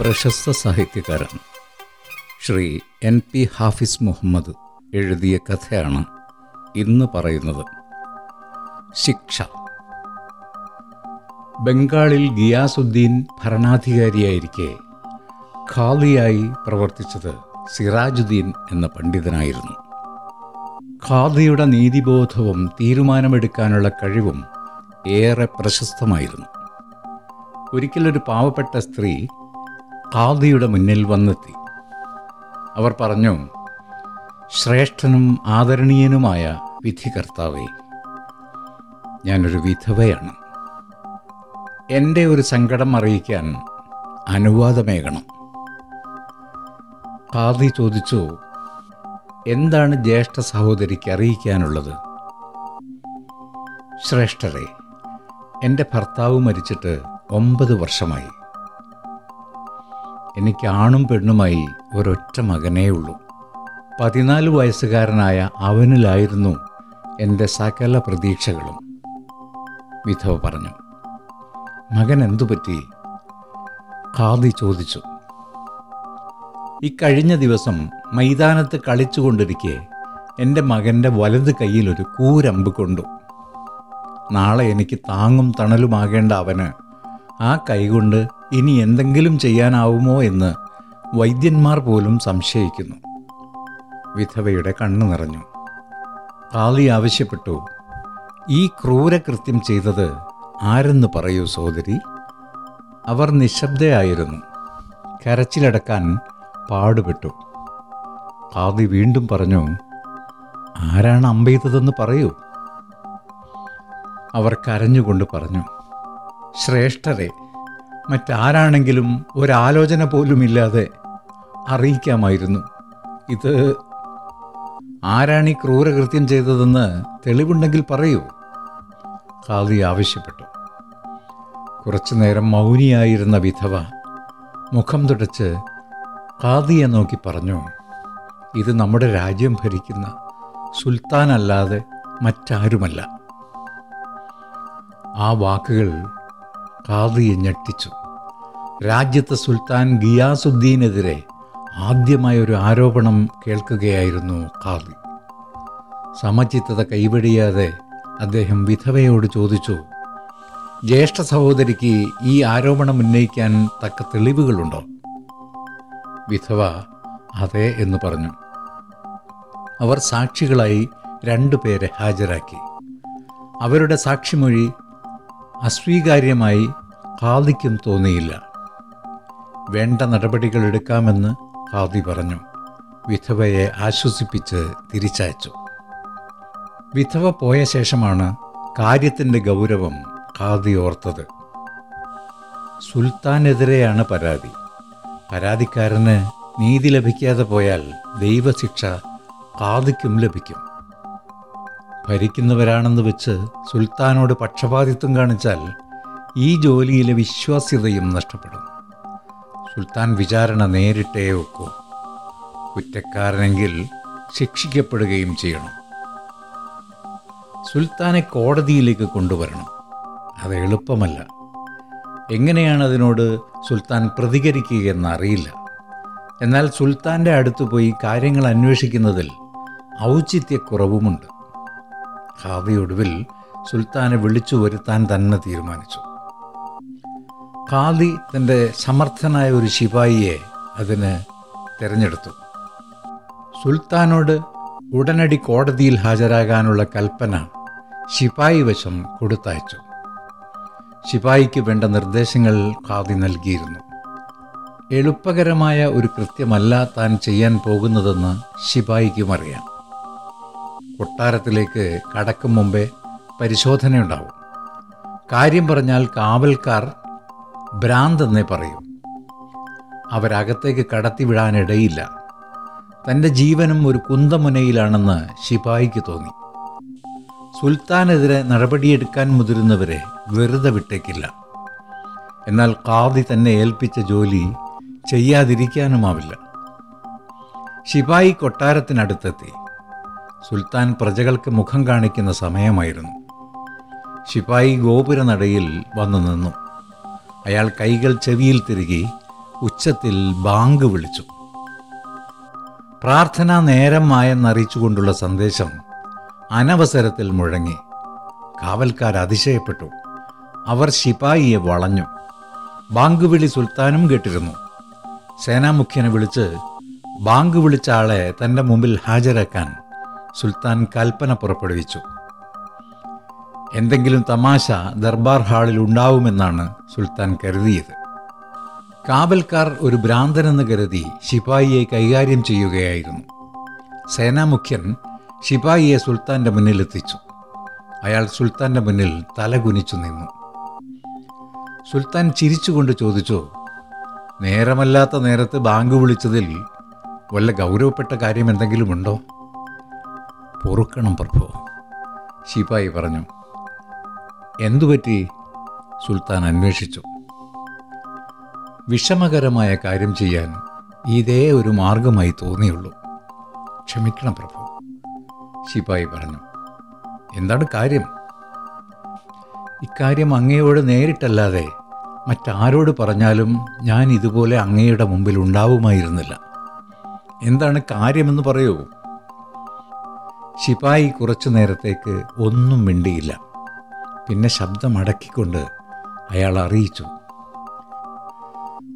പ്രശസ്ത സാഹിത്യകാരൻ. Shri N P Hafiz Muhammad എഴുതിയ കഥയാണ് ഇന്ന് പറയുന്നത്. ശിക്ഷ. ബംഗാളിൽ ഗിയാസുദ്ദീൻ ഭരണാധികാരിയായിരിക്കെ ഖാദിയായി പ്രവർത്തിച്ചത് സിറാജുദ്ദീൻ എന്ന പണ്ഡിതനായിരുന്നു. ഖാദിയുടെ നീതിബോധവും തീരുമാനമെടുക്കാനുള്ള കഴിവും ഏറെ പ്രശസ്തമായിരുന്നു. ഒരിക്കലൊരു പാവപ്പെട്ട സ്ത്രീ ഖാദിയുടെ മുന്നിൽ വന്നെത്തി. അവർ പറഞ്ഞു ശ്രേഷ്ഠനും ആദരണീയനുമായ വിധികർത്താവേ ഞാനൊരു വിധവയാണ്. എന്റെ ഒരു സങ്കടം അറിയിക്കാൻ അനുവാദമേകണം. കാതി ചോദിച്ചു എന്താണ് ജ്യേഷ്ഠ സഹോദരിക്ക് അറിയിക്കാനുള്ളത്? ശ്രേഷ്ഠരെ എന്റെ ഭർത്താവ് മരിച്ചിട്ട് ഒമ്പത് വർഷമായി. എനിക്ക് ആണും പെണ്ണുമായി ഒരൊറ്റ മകനേ ഉള്ളൂ. പതിനാല് വയസ്സുകാരനായ അവനിലായിരുന്നു എന്റെ സകല പ്രതീക്ഷകളും. വിധവ പറഞ്ഞു മകൻ എന്തു പറ്റി? ഖാദി ചോദിച്ചു ഇക്കഴിഞ്ഞ ദിവസം മൈതാനത്ത് കളിച്ചുകൊണ്ടിരിക്കെ എന്റെ മകന്റെ വലത് കയ്യിൽ ഒരു കൂരമ്പ് കൊണ്ടു. നാളെ എനിക്ക് താങ്ങും തണലുമാകേണ്ട അവന് ആ കൈകൊണ്ട് ഇനി എന്തെങ്കിലും ചെയ്യാനാവുമോ എന്ന് വൈദ്യന്മാർ പോലും സംശയിക്കുന്നു. വിധവയുടെ കണ്ണു നിറഞ്ഞു. താളി ആവശ്യപ്പെട്ടു ഈ ക്രൂരകൃത്യം ചെയ്തത് ആരെന്ന് പറയൂ സോദരി അവർ നിശബ്ദയായിരുന്നു. കരച്ചിലടക്കാൻ പാടുപെട്ടു. താതി വീണ്ടും പറഞ്ഞു ആരാണ് അമ്പെയ്തതെന്ന് പറയൂ. അവർ കരഞ്ഞുകൊണ്ട് പറഞ്ഞു ശ്രേഷ്ഠരെ മറ്റാരാണെങ്കിലും ഒരാലോചന പോലുമില്ലാതെ അറിയിക്കാമായിരുന്നു. ഇത് ആരാണ് ഈ ക്രൂരകൃത്യം ചെയ്തതെന്ന് തെളിവുണ്ടെങ്കിൽ പറയൂ. ഖാദി ആവശ്യപ്പെട്ടു. കുറച്ചു നേരം മൗനിയായിരുന്ന വിധവ മുഖം തുടച്ച് ഖാദിയെ നോക്കി പറഞ്ഞു ഇത് നമ്മുടെ രാജ്യം ഭരിക്കുന്ന സുൽത്താനല്ലാതെ മറ്റാരുമല്ല. ആ വാക്കുകൾ ഖാദിയെ ഞെട്ടിച്ചു. രാജ്യത്തെ സുൽത്താൻ ഗിയാസുദ്ദീനെതിരെ ആദ്യമായ ഒരു ആരോപണം കേൾക്കുകയായിരുന്നു ഖാദി. സമചിത്തത കൈവടിയാതെ അദ്ദേഹം വിധവയോട് ചോദിച്ചു ജ്യേഷ്ഠ സഹോദരിക്ക് ഈ ആരോപണം ഉന്നയിക്കാൻ തക്ക തെളിവുകളുണ്ടോ? വിധവ അതെ എന്ന് പറഞ്ഞു. അവർ സാക്ഷികളായി രണ്ടുപേരെ ഹാജരാക്കി. അവരുടെ സാക്ഷിമൊഴി അസ്വീകാര്യമായി ഖാദിക്കും തോന്നിയില്ല. വേണ്ട നടപടികൾ എടുക്കാമെന്ന് ഖാദി പറഞ്ഞു. വിധവയെ ആശ്വസിപ്പിച്ച് തിരിച്ചയച്ചു. വിധവ പോയ ശേഷമാണ് കാര്യത്തിന്റെ ഗൗരവം ഖാദി ഓർത്തത്. സുൽത്താനെതിരെയാണ് പരാതി. പരാതിക്കാരന് നീതി ലഭിക്കാതെ പോയാൽ ദൈവശിക്ഷ ഖാദിക്കും ലഭിക്കും. ഭരിക്കുന്നവരാണെന്ന് വെച്ച് സുൽത്താനോട് പക്ഷപാതിത്വം കാണിച്ചാൽ ഈ ജോലിയിലെ വിശ്വാസ്യതയും നഷ്ടപ്പെടും. സുൽത്താൻ വിചാരണ നേരിട്ടേ ഒക്കൂ. കുറ്റക്കാരനെങ്കിൽ ശിക്ഷിക്കപ്പെടുകയും ചെയ്യണം. സുൽത്താനെ കോടതിയിലേക്ക് കൊണ്ടുവരണം. അത് എളുപ്പമല്ല. എങ്ങനെയാണ് അതിനോട് സുൽത്താൻ പ്രതികരിക്കുകയെന്ന് അറിയില്ല എന്നാൽ സുൽത്താന്റെ അടുത്ത് പോയി കാര്യങ്ങൾ അന്വേഷിക്കുന്നതിൽ ഔചിത്യക്കുറവുമുണ്ട്. ഖാദി ഒടുവിൽ സുൽത്താനെ വിളിച്ചു വരുത്താൻ തന്നെ തീരുമാനിച്ചു. ഖാദി തന്റെ സമർത്ഥനായ ഒരു ശിപായിയെ അതിന് തിരഞ്ഞെടുത്തു. സുൽത്താനോട് ഉടനടി കോടതിയിൽ ഹാജരാകാനുള്ള കൽപ്പന ശിപായി വശം കൊടുത്തയച്ചു. ശിപായിക്ക് വേണ്ട നിർദ്ദേശങ്ങൾ ഖാദി നൽകിയിരുന്നു. എളുപ്പകരമായ ഒരു കൃത്യമല്ല താൻ ചെയ്യാൻ പോകുന്നതെന്ന് ശിപായിക്കും അറിയാം. കൊട്ടാരത്തിലേക്ക് കടക്കും മുമ്പേ പരിശോധനയുണ്ടാവും. കാര്യം പറഞ്ഞാൽ കാവൽക്കാർ ഭ്രാന്തെന്നേ പറയും. അവരകത്തേക്ക് കടത്തിവിടാനിടയില്ല തന്റെ ജീവനും ഒരു കുന്തമുനയിലാണെന്ന് ശിപായിക്ക് തോന്നി. സുൽത്താനെതിരെ നടപടിയെടുക്കാൻ മുതിരുന്നവരെ വെറുതെ വിട്ടേക്കില്ല. എന്നാൽ കാതി തന്നെ ഏൽപ്പിച്ച ജോലി ചെയ്യാതിരിക്കാനുമാവില്ല. ശിപായി കൊട്ടാരത്തിനടുത്തെത്തി. സുൽത്താൻ പ്രജകൾക്ക് മുഖം കാണിക്കുന്ന സമയമായിരുന്നു. ശിപായി ഗോപുരനടയിൽ വന്നു നിന്നു. അയാൾ കൈകൾ ചെവിയിൽ തിരുകി ഉച്ചത്തിൽ ബാങ്ക് വിളിച്ചു. പ്രാർത്ഥന പ്രാർത്ഥനാ നേരമായെന്നറിയിച്ചുകൊണ്ടുള്ള സന്ദേശം അനവസരത്തിൽ മുഴങ്ങി. കാവൽക്കാർ അതിശയപ്പെട്ടു. അവർ ശിപായിയെ വളഞ്ഞു. ബാങ്ക് വിളി സുൽത്താനും കേട്ടിരുന്നു. സേനാമുഖ്യനെ വിളിച്ച് ബാങ്ക് വിളിച്ച ആളെ തന്റെ മുമ്പിൽ ഹാജരാക്കാൻ സുൽത്താൻ കൽപ്പന പുറപ്പെടുവിച്ചു. എന്തെങ്കിലും തമാശ ദർബാർ ഹാളിൽ ഉണ്ടാവുമെന്നാണ് സുൽത്താൻ കരുതിയത്. കാവൽക്കാർ ഒരു ഭ്രാന്തനെന്ന് കരുതി ശിപായിയെ കൈകാര്യം ചെയ്യുകയായിരുന്നു. സേനാമുഖ്യൻ ശിപായിയെ സുൽത്താന്റെ മുന്നിലെത്തിച്ചു. അയാൾ സുൽത്താന്റെ മുന്നിൽ തലകുനിച്ചു നിന്നു. സുൽത്താൻ ചിരിച്ചുകൊണ്ട് ചോദിച്ചു നേരമല്ലാത്ത നേരത്ത് ബാങ്ക് വിളിച്ചതിൽ വല്ല ഗൗരവപ്പെട്ട കാര്യം എന്തെങ്കിലുമുണ്ടോ പൊറുക്കണം പ്രഭു. ശിപായി പറഞ്ഞു എന്തുപറ്റി? സുൽത്താൻ അന്വേഷിച്ചു. വിഷമകരമായ കാര്യം ചെയ്യാൻ ഇതേ ഒരു മാർഗമായി തോന്നിയുള്ളൂ. ക്ഷമിക്കണം പ്രഭു ശിപായി പറഞ്ഞു. എന്താണ് കാര്യം? ഇക്കാര്യം അങ്ങയോട് നേരിട്ടല്ലാതെ മറ്റാരോട് പറഞ്ഞാലും ഞാൻ ഇതുപോലെ അങ്ങയുടെ മുമ്പിൽ ഉണ്ടാവുമായിരുന്നില്ല. എന്താണ് കാര്യമെന്ന് പറയൂ. ശിപായി കുറച്ചു നേരത്തേക്ക് ഒന്നും മിണ്ടിയില്ല. പിന്നെ ശബ്ദം അടക്കിക്കൊണ്ട് അയാൾ അറിയിച്ചു.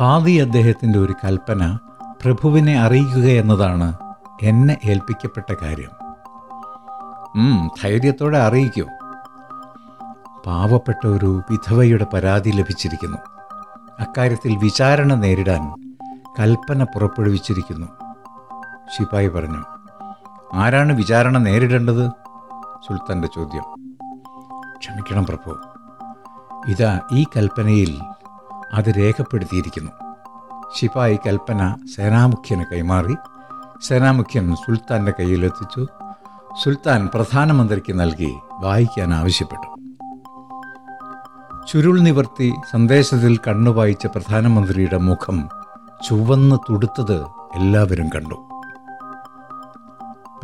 ഖാദി അദ്ദേഹത്തിന്റെ ഒരു കൽപ്പന പ്രഭുവിനെ അറിയിക്കുക എന്നതാണ് എന്നെ ഏൽപ്പിക്കപ്പെട്ട കാര്യം. ധൈര്യത്തോടെ അറിയിക്കൂ. പാവപ്പെട്ട ഒരു വിധവയുടെ പരാതി ലഭിച്ചിരിക്കുന്നു. അക്കാര്യത്തിൽ വിചാരണ നേരിടാൻ കൽപ്പന പുറപ്പെടുവിച്ചിരിക്കുന്നു. ശിപായി പറഞ്ഞു. ആരാണ് വിചാരണ നേരിടേണ്ടത്? സുൽത്താന്റെ ചോദ്യം. ക്ഷമിക്കണം പ്രഭു. ഇതാ ഈ കൽപ്പനയിൽ അത് രേഖപ്പെടുത്തിയിരിക്കുന്നു. ശിപായി കൽപ്പന സേനാമുഖ്യന് കൈമാറി സേനാമുഖ്യൻ സുൽത്താന്റെ കയ്യിലെത്തിച്ചു. സുൽത്താൻ പ്രധാനമന്ത്രിക്ക് നൽകി വായിക്കാൻ ആവശ്യപ്പെട്ടു. ചുരുൾ നിവർത്തി സന്ദേശത്തിൽ കണ്ണുവായിച്ച പ്രധാനമന്ത്രിയുടെ മുഖം ചുവന്ന് തുടുത്തത് എല്ലാവരും കണ്ടു.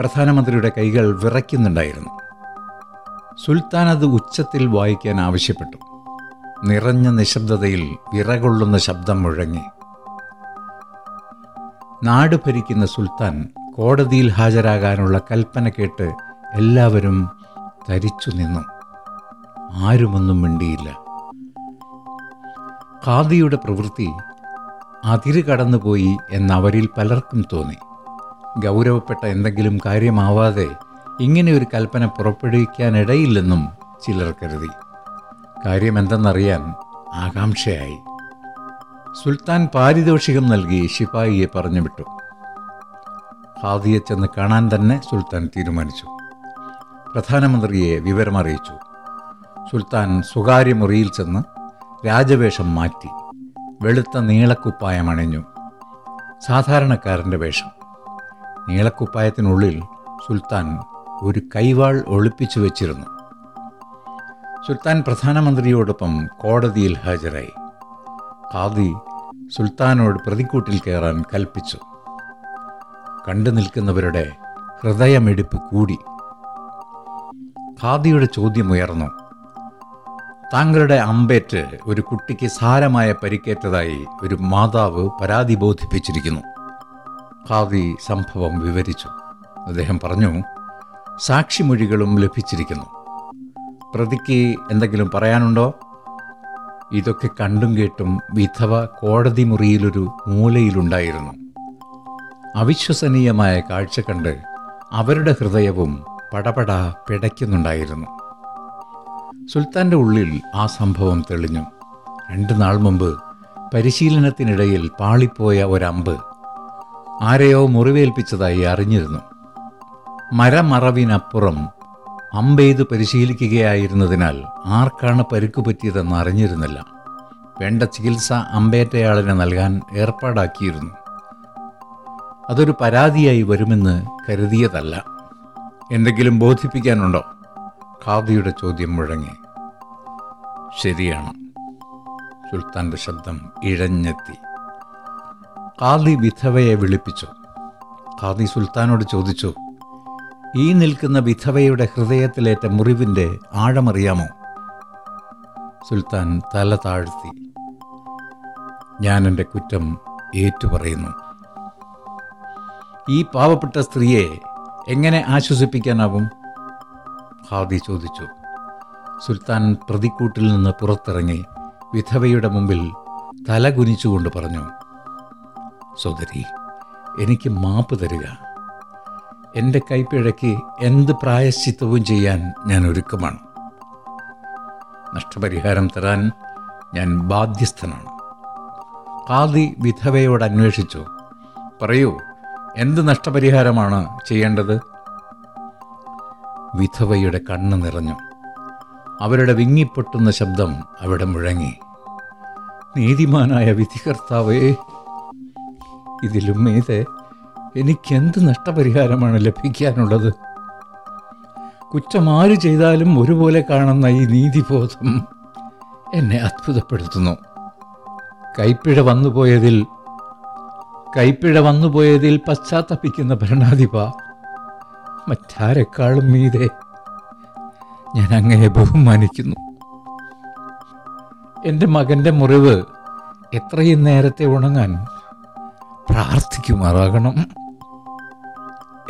പ്രധാനമന്ത്രിയുടെ കൈകൾ വിറയ്ക്കുന്നുണ്ടായിരുന്നു. സുൽത്താൻ അത് ഉച്ചത്തിൽ വായിക്കാൻ ആവശ്യപ്പെട്ടു. നിറഞ്ഞ നിശബ്ദതയിൽ വിറകൊള്ളുന്ന ശബ്ദം മുഴങ്ങി. നാട് ഭരിക്കുന്ന സുൽത്താൻ കോടതിയിൽ ഹാജരാകാനുള്ള കൽപ്പന കേട്ട് എല്ലാവരും തരിച്ചു നിന്നു. ആരുമൊന്നും മിണ്ടിയില്ല. ഖാദിയുടെ പ്രവൃത്തി അതിര് കടന്നുപോയി എന്നവരിൽ പലർക്കും തോന്നി. ഗൗരവപ്പെട്ട എന്തെങ്കിലും കാര്യമാവാതെ ഇങ്ങനെ ഒരു കൽപ്പന പുറപ്പെടുവിക്കാനിടയില്ലെന്നും ചിലർ കരുതി. കാര്യമെന്തെന്നറിയാൻ ആകാംക്ഷയായി. സുൽത്താൻ പാരിതോഷികം നൽകി ശിപായിയെ പറഞ്ഞു വിട്ടു ഹാദിയെ ചെന്ന് കാണാൻ തന്നെ സുൽത്താൻ തീരുമാനിച്ചു. പ്രധാനമന്ത്രിയെ വിവരമറിയിച്ചു സുൽത്താൻ സ്വകാര്യ മുറിയിൽ ചെന്ന് രാജവേഷം മാറ്റി വെളുത്ത നീളക്കുപ്പായം അണിഞ്ഞു. സാധാരണക്കാരന്റെ വേഷം. നീളക്കുപ്പായത്തിനുള്ളിൽ സുൽത്താൻ ഒരു കൈവാൾ ഒളിപ്പിച്ചു വെച്ചിരുന്നു. സുൽത്താൻ പ്രധാനമന്ത്രിയോടൊപ്പം കോടതിയിൽ ഹാജരായി. ഖാദി സുൽത്താനോട് പ്രതിക്കൂട്ടിൽ കയറാൻ കൽപ്പിച്ചു. കണ്ടു നിൽക്കുന്നവരുടെ ഹൃദയമെടുപ്പ് കൂടി. ഖാദിയുടെ ചോദ്യമുയർന്നു. താങ്കളുടെ അമ്പേറ്റ് ഒരു കുട്ടിക്ക് സാരമായ പരിക്കേറ്റതായി ഒരു മാതാവ് പരാതി ബോധിപ്പിച്ചിരിക്കുന്നു. ഖാദി സംഭവം വിവരിച്ചു. അദ്ദേഹം പറഞ്ഞു സാക്ഷിമൊഴികളും ലഭിച്ചിരിക്കുന്നു. പ്രതിക്ക് എന്തെങ്കിലും പറയാനുണ്ടോ? ഇതൊക്കെ കണ്ടും കേട്ടും വിധവ കോടതി മുറിയിലൊരു മൂലയിലുണ്ടായിരുന്നു. അവിശ്വസനീയമായ കാഴ്ച കണ്ട് അവരുടെ ഹൃദയവും പടപട പിടയ്ക്കുന്നുണ്ടായിരുന്നു. സുൽത്താന്റെ ഉള്ളിൽ ആ സംഭവം തെളിഞ്ഞു. രണ്ടു നാൾ മുമ്പ് പരിശീലനത്തിനിടയിൽ പാളിപ്പോയ ഒരമ്പ് ആരെയോ മുറിവേൽപ്പിച്ചതായി അറിഞ്ഞിരുന്നു. മരമറവിനപ്പുറം അമ്പെയ്ത് പരിശീലിക്കുകയായിരുന്നതിനാൽ ആർക്കാണ് പരുക്ക് പറ്റിയതെന്ന് അറിഞ്ഞിരുന്നില്ല. വേണ്ട ചികിത്സ അമ്പേറ്റയാളിന് നൽകാൻ ഏർപ്പാടാക്കിയിരുന്നു. അതൊരു പരാതിയായി വരുമെന്ന് കരുതിയതല്ല. എന്തെങ്കിലും ബോധിപ്പിക്കാനുണ്ടോ? ഖാദിയുടെ ചോദ്യം മുഴങ്ങി. ശരിയാണ്. സുൽത്താന്റെ ശബ്ദം ഇഴഞ്ഞെത്തി. ഖാദി വിധവയെ വിളിപ്പിച്ചു. ഖാദി സുൽത്താനോട് ചോദിച്ചു ഈ നിൽക്കുന്ന വിധവയുടെ ഹൃദയത്തിലേറ്റ മുറിവിന്റെ ആഴമറിയാമോ? സുൽത്താൻ തല താഴ്ത്തി ഞാൻ എന്റെ കുറ്റം ഏറ്റുപറയുന്നു. ഈ പാവപ്പെട്ട സ്ത്രീയെ എങ്ങനെ ആശ്വസിപ്പിക്കാനാവും ഖാദി ചോദിച്ചു. സുൽത്താൻ പ്രതിക്കൂട്ടിൽ നിന്ന് പുറത്തിറങ്ങി വിധവയുടെ മുമ്പിൽ തല കുനിച്ചുകൊണ്ട് പറഞ്ഞു സോദരി എനിക്ക് മാപ്പ് തരിക. എന്റെ കൈപ്പിഴയ്ക്ക് എന്ത് പ്രായശ്ചിത്തവും ചെയ്യാൻ ഞാൻ ഒരുക്കമാണ്. നഷ്ടപരിഹാരം തരാൻ ഞാൻ ബാധ്യസ്ഥനാണ്. കാതി വിധവയോട് അന്വേഷിച്ചു. പറയൂ എന്ത് നഷ്ടപരിഹാരമാണ് ചെയ്യേണ്ടത്? വിധവയുടെ കണ്ണ് നിറഞ്ഞു. അവരുടെ വിങ്ങിപ്പൊട്ടുന്ന ശബ്ദം അവിടെ മുഴങ്ങി. നീതിമാനായ വിധികർത്താവേ ഇതിലും മീതെ എനിക്കെന്ത് നഷ്ടപരിഹാരമാണ് ലഭിക്കാനുള്ളത്? കുറ്റമാര് ചെയ്താലും ഒരുപോലെ കാണുന്ന ഈ നീതിബോധം എന്നെ അത്ഭുതപ്പെടുത്തുന്നു. കൈപ്പിഴ വന്നുപോയതിൽ കൈപ്പിഴ വന്നുപോയതിൽ പശ്ചാത്തപിക്കുന്ന ഭരണാധിപ മറ്റാരെക്കാളും മീതെ ഞാൻ അങ്ങനെ ബഹുമാനിക്കുന്നു. എന്റെ മകന്റെ മുറിവ് എത്രയും നേരത്തെ ഉണങ്ങാൻ പ്രാർത്ഥിക്കുമാറാകണം.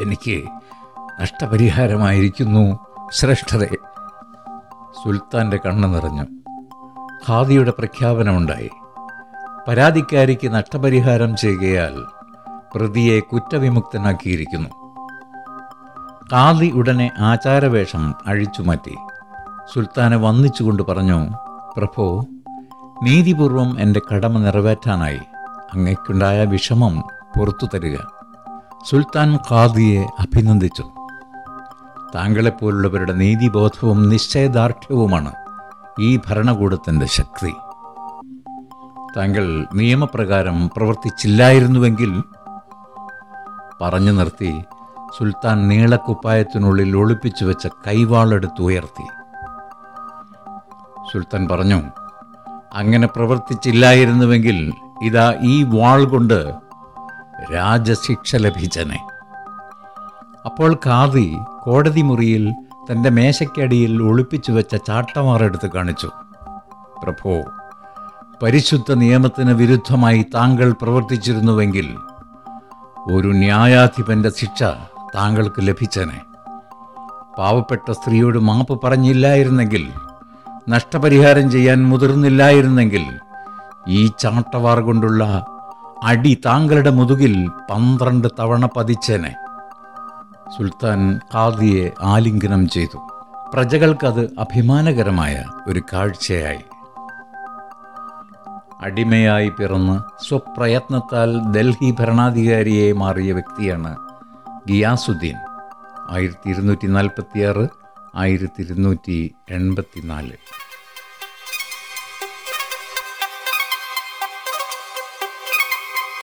എനിക്ക് നഷ്ടപരിഹാരമായിരിക്കുന്നു. ശ്രേഷ്ഠതയെ സുൽത്താന്റെ കണ്ണ് നിറഞ്ഞു. ഖാദിയുടെ പ്രഖ്യാപനമുണ്ടായി. പരാതിക്കാരിക്ക് നഷ്ടപരിഹാരം ചെയ്യുകയാൽ പ്രതിയെ കുറ്റവിമുക്തനാക്കിയിരിക്കുന്നു. ഖാദി ഉടനെ ആചാരവേഷം അഴിച്ചുമാറ്റി സുൽത്താനെ വന്നിച്ചുകൊണ്ട് പറഞ്ഞു പ്രഭോ നീതിപൂർവം എന്റെ കടമ നിറവേറ്റാനായി. അങ്ങയ്ക്കുണ്ടായ വിഷമം പുറത്തു തരിക. സുൽത്താൻ ഖാദിയെ അഭിനന്ദിച്ചു. താങ്കളെപ്പോലുള്ളവരുടെ നീതിബോധവും നിശ്ചയദാർഢ്യവുമാണ് ഈ ഭരണകൂടത്തിന്റെ ശക്തി. താങ്കൾ നിയമപ്രകാരം പ്രവർത്തിച്ചില്ലായിരുന്നുവെങ്കിൽ പറഞ്ഞു നിർത്തി സുൽത്താൻ നീളക്കുപ്പായത്തിനുള്ളിൽ ഒളിപ്പിച്ചു വെച്ച കൈവാളെടുത്ത് ഉയർത്തി. സുൽത്താൻ പറഞ്ഞു അങ്ങനെ പ്രവർത്തിച്ചില്ലായിരുന്നുവെങ്കിൽ ഇതാ ഈ വാൾ കൊണ്ട് രാജശിക്ഷ ലഭിച്ചനെ. അപ്പോൾ കാതി കോടതി മുറിയിൽ തന്റെ മേശയ്ക്കടിയിൽ ഒളിപ്പിച്ചു വെച്ച ചാട്ടമാറെടുത്ത് കാണിച്ചു. പ്രഭോ പരിശുദ്ധ നിയമത്തിന് വിരുദ്ധമായി താങ്കൾ പ്രവർത്തിച്ചിരുന്നുവെങ്കിൽ ഒരു ന്യായാധിപന്റെ ശിക്ഷ താങ്കൾക്ക് ലഭിച്ചനെ. പാവപ്പെട്ട സ്ത്രീയോട് മാപ്പ് പറഞ്ഞില്ലായിരുന്നെങ്കിൽ നഷ്ടപരിഹാരം ചെയ്യാൻ മുതിർന്നില്ലായിരുന്നെങ്കിൽ ഈ ചാട്ടവാർ കൊണ്ടുള്ള അടി താങ്കളുടെ മുതുകിൽ പന്ത്രണ്ട് തവണ പതിച്ചേനെ. സുൽത്താൻ ഖാദിയെ ആലിംഗനം ചെയ്തു. പ്രജകൾക്കത് അഭിമാനകരമായ ഒരു കാഴ്ചയായി. അടിമയായി പിറന്ന് സ്വപ്രയത്നത്താൽ ഡൽഹി ഭരണാധികാരിയെ മാറിയ വ്യക്തിയാണ് ഗിയാസുദ്ദീൻ. ആയിരത്തി ഇരുന്നൂറ്റി നാൽപ്പത്തിയാറ് ആയിരത്തി ഇരുന്നൂറ്റി എൺപത്തി നാല്